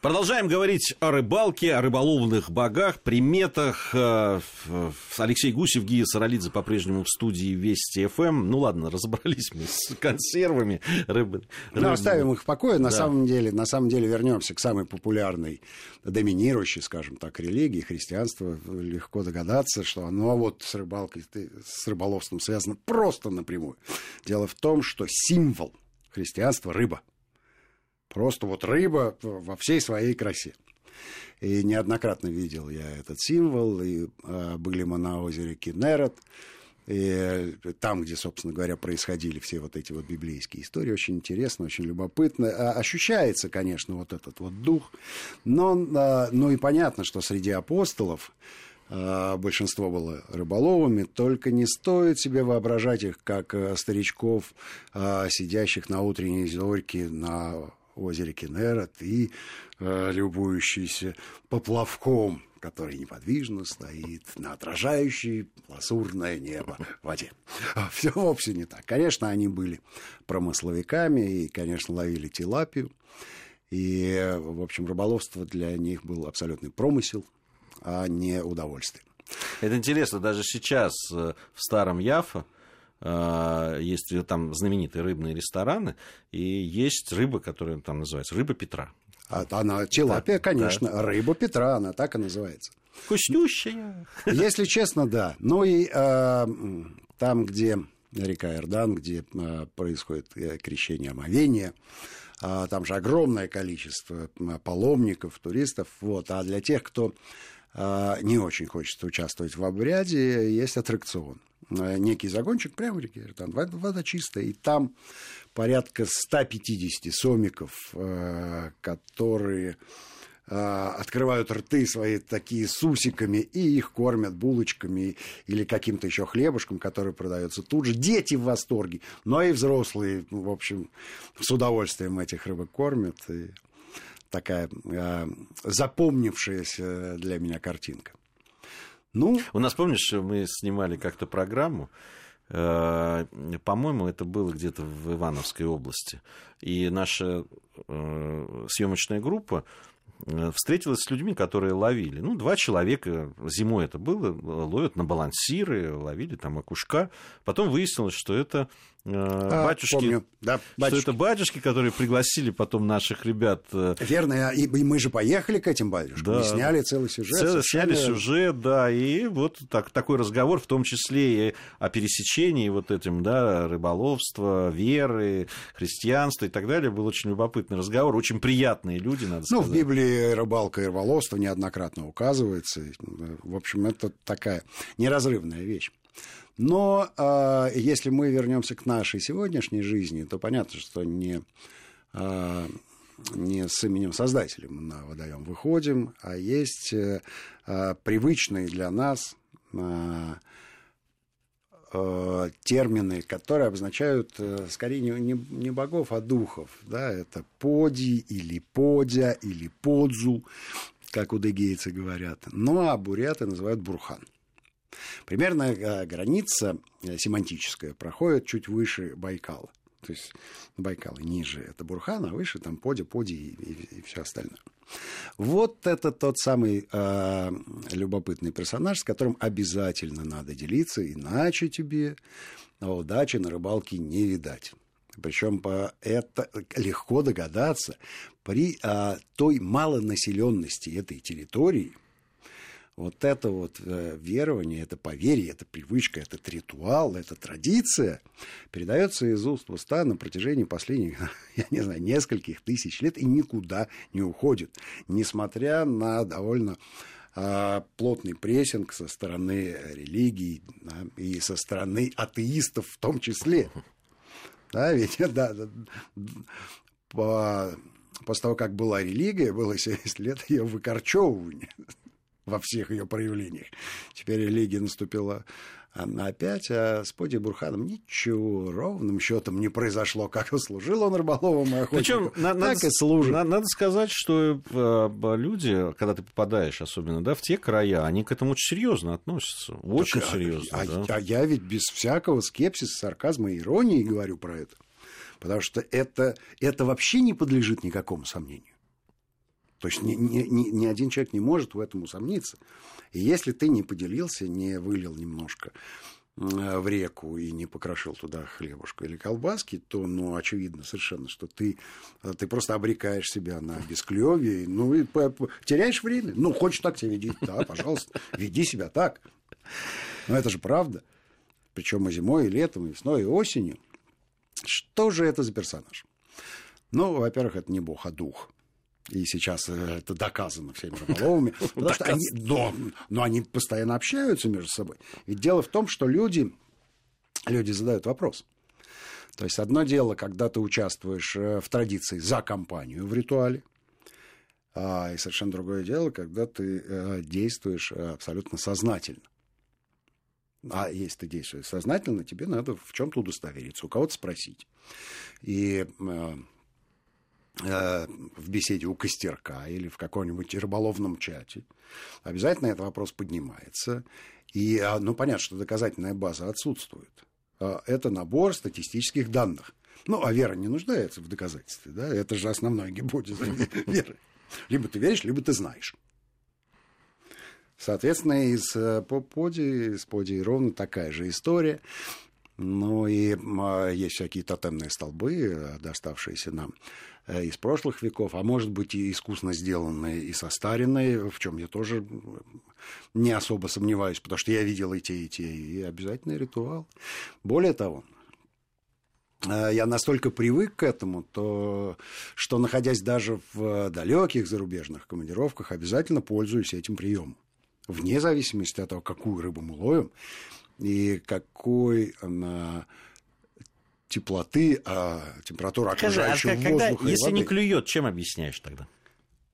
Продолжаем говорить о рыбалке, о рыболовных богах, приметах. Э, Алексей Гусев, Гия Саралидзе по-прежнему в студии Вести ФМ. Ну ладно, разобрались мы с консервами рыбы. Ну, оставим их в покое. На, да. самом деле, на самом деле вернемся к самой популярной, доминирующей, скажем так, религии, христианства. Легко догадаться, что оно вот с рыбалкой, с рыболовством связано просто напрямую. Дело в том, что символ христианства – рыба – Просто вот рыба во всей своей красе. И неоднократно видел я этот символ, и э, были мы на озере Кинерет, и там, где, собственно говоря, происходили все вот эти вот библейские истории, очень интересно, очень любопытно. А, ощущается, конечно, вот этот вот дух, но, а, ну и понятно, что среди апостолов большинство было рыболовами, только не стоит себе воображать их как старичков, сидящих на утренней зорьке на озере Кенерат и э, любующийся поплавком, который неподвижно стоит на отражающей лазурное небо в воде. А Все вовсе не так. Конечно, они были промысловиками и, конечно, ловили тилапию. И, в общем, рыболовство для них был абсолютный промысел, а не удовольствие. Это интересно, даже сейчас э, в старом Яфа есть там знаменитые рыбные рестораны, и есть рыба, которая там называется рыба Петра. А, она тилапия, да, конечно, да. рыба Петра, она так и называется. Вкуснющая. Если честно, да. Ну и э, там, где река Иордан, где э, происходит э, крещение омовения, э, там же огромное количество паломников, туристов. Вот. А для тех, кто э, не очень хочет участвовать в обряде, есть аттракцион. Э, некий загончик прямо в реке Иртан. Вода чистая, и там порядка 150 сомиков, э, которые э, открывают рты свои такие с усиками, и их кормят булочками или каким-то еще хлебушком, который продается тут же. Дети в восторге, но и взрослые, в общем, с удовольствием этих рыбок кормят. И такая запомнившаяся для меня картинка. Ну, у нас, помнишь, мы снимали как-то программу, э, по-моему, это было где-то в Ивановской области. И наша э, съемочная группа встретилась с людьми, которые ловили. Ну, два человека, зимой это было, ловят на балансиры, ловили там окушка. Потом выяснилось, что это э, а, батюшки, помню. Да, батюшки. что это батюшки, которые пригласили потом наших ребят. Э, Верно, и, и мы же поехали к этим батюшкам, да. и сняли целый сюжет. Целый, сняли сюжет, да, и вот так, такой разговор, в том числе и о пересечении вот этим, да, рыболовства, веры, христианства и так далее, был очень любопытный разговор, очень приятные люди, надо сказать. Ну, в Библии рыбалка и рыболовство неоднократно указывается. В общем, это такая неразрывная вещь. Но э, если мы вернемся к нашей сегодняшней жизни, то понятно, что не, э, не с именем Создателя мы на водоем выходим, а есть э, привычные для нас э, э, термины, которые обозначают э, скорее не, не, не богов, а духов. Да? Это поди или подя или подзу, как у дегейцы говорят. Ну а буряты называют бурхан. Примерно э, граница семантическая проходит чуть выше Байкала. То есть Байкал ниже это Бурхан, а выше там Поди, Поди и, и, и все остальное. Вот это тот самый э, любопытный персонаж, с которым обязательно надо делиться, иначе тебе удачи на рыбалке не видать. Причем это легко догадаться при э, той малонаселенности этой территории – вот это вот э, верование, это поверье, это привычка, этот ритуал, эта традиция передается из уст в уста на протяжении последних, я не знаю, нескольких тысяч лет и никуда не уходит, несмотря на довольно а, плотный прессинг со стороны религий да, и со стороны атеистов в том числе. Да, ведь да, по, после того, как была религия, было 70 лет ее выкорчевывания во всех ее проявлениях. Теперь религия наступила опять, а с Поди Бурханом ничего ровным счетом не произошло. Как и служил он рыболовом и охотником, Причем, так надо, и служит. Надо, надо сказать, что э, люди, когда ты попадаешь, особенно да, в те края, они к этому очень серьезно относятся. Очень так, серьезно. А, да. а, а я ведь без всякого скепсиса, сарказма и иронии говорю про это. Потому что это, это вообще не подлежит никакому сомнению. То есть ни, ни, ни, ни один человек не может в этом усомниться. И если ты не поделился, не вылил немножко в реку и не покрошил туда хлебушку или колбаски, то, ну, очевидно совершенно, что ты, ты просто обрекаешь себя на бесклевие, ну, и теряешь время. Ну, хочешь так себя веди, да, пожалуйста, веди себя так. Но это же правда. Причем и зимой, и летом, и весной, и осенью. Что же это за персонаж? Ну, во-первых, это не бог, а дух. И сейчас э, это доказано всеми рыболовами. Потому что они, но, но они постоянно общаются между собой. Ведь дело в том, что люди, люди задают вопрос. То есть одно дело, когда ты участвуешь э, в традиции за компанию в ритуале, а, и совершенно другое дело, когда ты э, действуешь абсолютно сознательно. А если ты действуешь сознательно, тебе надо в чем-то удостовериться, у кого-то спросить. И в беседе у костерка или в каком-нибудь рыболовном чате, обязательно этот вопрос поднимается. И, а, ну, понятно, что доказательная база отсутствует. А, это набор статистических данных. Ну, а вера не нуждается в доказательстве, да? Это же основная гипотеза веры. Либо ты веришь, либо ты знаешь. Соответственно, из э, поди, из поди ровно такая же история. Ну и а, есть всякие тотемные столбы, э, доставшиеся нам Э, из прошлых веков, а может быть и искусно сделанные и состаренные, в чем я тоже не особо сомневаюсь, потому что я видел и те, и те, и обязательный ритуал. Более того, э, я настолько привык к этому, то, что находясь даже в далеких зарубежных командировках, обязательно пользуюсь этим приемом. Вне зависимости от того, какую рыбу мы ловим и какой она теплоты, а температура Скажи, а окружающего когда, воздуха Если воды. не клюет, чем объясняешь тогда?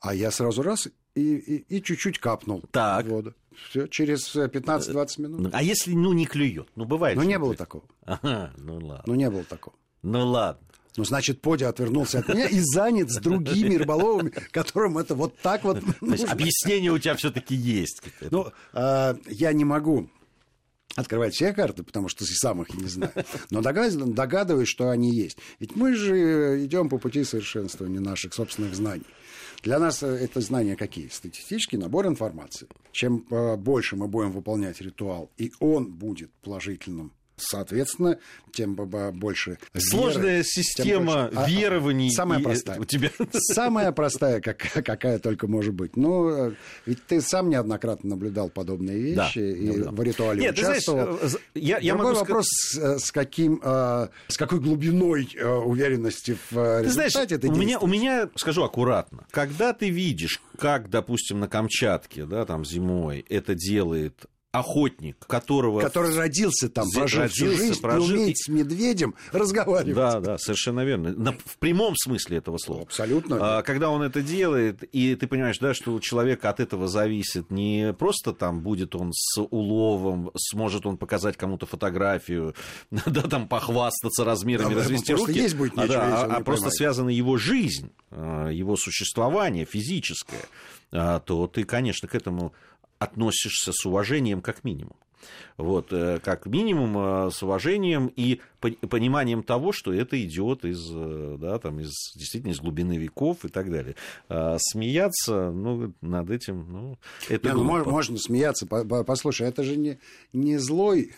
А я сразу раз и, и, и чуть-чуть капнул так. в воду. Все, через 15-20 минут. А если ну не клюет? Ну бывает. Ну не было такого. Ага, ну ладно. Ну не было такого. Ну ладно. Ну, значит, Подя отвернулся от меня и занят с другими рыболовами, которым это вот так вот. объяснение у тебя все-таки есть. Ну, а, я не могу открывать все карты, потому что сам их не знаю. Но догадываюсь, что они есть. Ведь мы же идем по пути совершенствования наших собственных знаний. Для нас это знания какие? Статистический набор информации. Чем э, больше мы будем выполнять ритуал, и он будет положительным Соответственно, тем больше Сложная веры, система больше... верований. Самая простая. У тебя... Самая простая, как, какая только может быть. Ну, ведь ты сам неоднократно наблюдал подобные вещи да, и да, в ритуале Нет, участвовал. Знаешь, э, я, я Другой могу вопрос, сказать... Э, с, каким, э, с какой глубиной уверенности в результате ты знаешь, ты у меня, у меня, скажу аккуратно, когда ты видишь, как, допустим, на Камчатке, да, там зимой это делает охотник, которого... Который родился там, прожил родился, всю жизнь прожил... и умеет с медведем разговаривать. Да, да, совершенно верно. На, в прямом смысле этого слова. Абсолютно. А, когда он это делает, и ты понимаешь, да, что у человека от этого зависит не просто там будет он с уловом, сможет он показать кому-то фотографию, да, там похвастаться размерами, да, развести руки, есть будет нечего, а, да, а просто связана его жизнь, а, его существование физическое, а, то ты, конечно, к этому относишься с уважением как минимум. Вот, э, как минимум э, с уважением и пониманием того, что это идет из, э, да, там, из, действительно из глубины веков и так далее. А смеяться ну, над этим, ну, это не, ну, можно смеяться. Послушай, это же не, не злой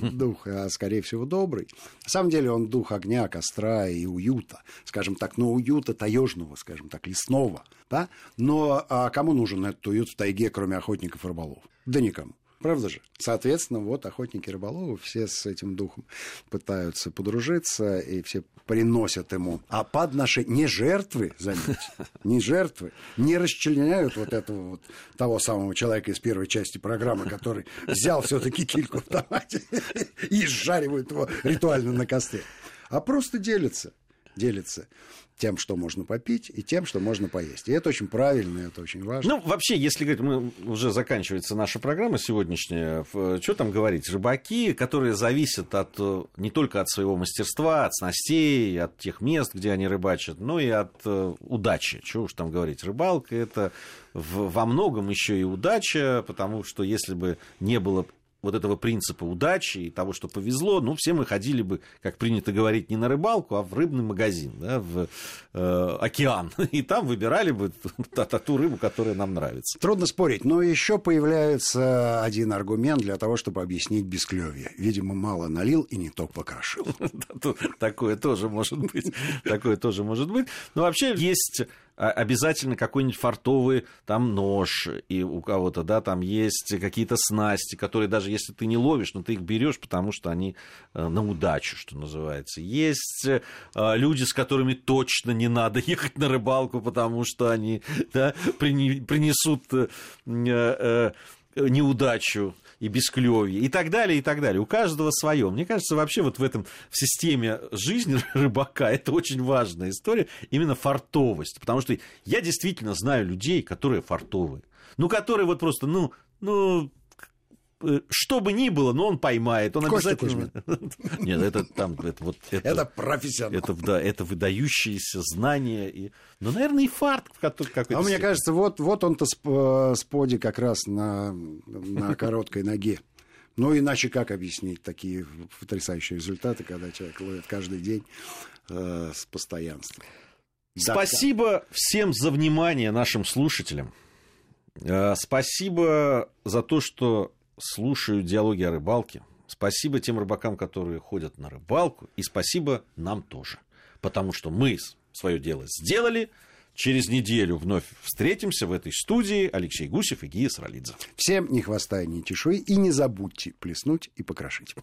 дух, а скорее всего добрый. На самом деле он дух огня, костра и уюта, скажем так, но уюта таежного, скажем так, лесного. Да? Но а кому нужен этот уют в тайге, кроме охотников и рыболов? Да никому. Правда же? Соответственно, вот охотники рыболовы все с этим духом пытаются подружиться, и все приносят ему. А подношение не жертвы, заметьте, не жертвы, не расчленяют вот этого вот того самого человека из первой части программы, который взял все-таки кильку в томате и сжаривает его ритуально на костре. А просто делятся, делятся тем, что можно попить, и тем, что можно поесть. И это очень правильно, и это очень важно. Ну, вообще, если говорить, мы уже заканчивается наша программа сегодняшняя, что там говорить, рыбаки, которые зависят от, не только от своего мастерства, от снастей, от тех мест, где они рыбачат, но и от э, удачи. Чего уж там говорить, рыбалка это во многом еще и удача, потому что если бы не было вот этого принципа удачи и того, что повезло, ну, все мы ходили бы, как принято говорить, не на рыбалку, а в рыбный магазин, да, в э, океан. И там выбирали бы ту рыбу, которая нам нравится. Трудно спорить, но еще появляется один аргумент для того, чтобы объяснить бесклевье. Видимо, мало налил и не то покрошил. Такое тоже может быть. Такое тоже может быть. Но вообще есть обязательно какой-нибудь фартовый там нож, и у кого-то, да, там есть какие-то снасти, которые даже если ты не ловишь, но ты их берешь, потому что они э, на удачу, что называется. Есть э, люди, с которыми точно не надо ехать на рыбалку, потому что они да, принесут э, неудачу и бесклёвье, и так далее, и так далее. У каждого свое. Мне кажется, вообще вот в этом, в системе жизни рыбака это очень важная история, именно фартовость. Потому что я действительно знаю людей, которые фартовые. Ну, которые вот просто, ну, ну, Э, что бы ни было, но он поймает. Он Костя обязательно... Нет, это там... Это, вот, это, это профессионал. Это, да, это выдающиеся знания. И... Ну, наверное, и фарт какой-то. А мне кажется, вот, вот он-то э, споди как раз на, на короткой ноге. Ну, иначе как объяснить такие потрясающие результаты, когда человек ловит каждый день э, с постоянством? Спасибо да. всем за внимание нашим слушателям. Э, спасибо за то, что слушаю диалоги о рыбалке. Спасибо тем рыбакам, которые ходят на рыбалку. И спасибо нам тоже. Потому что мы свое дело сделали. Через неделю вновь встретимся в этой студии. Алексей Гусев и Гия Саралидзе. Всем ни хвоста, ни чешуи. И не забудьте плеснуть и покрошить.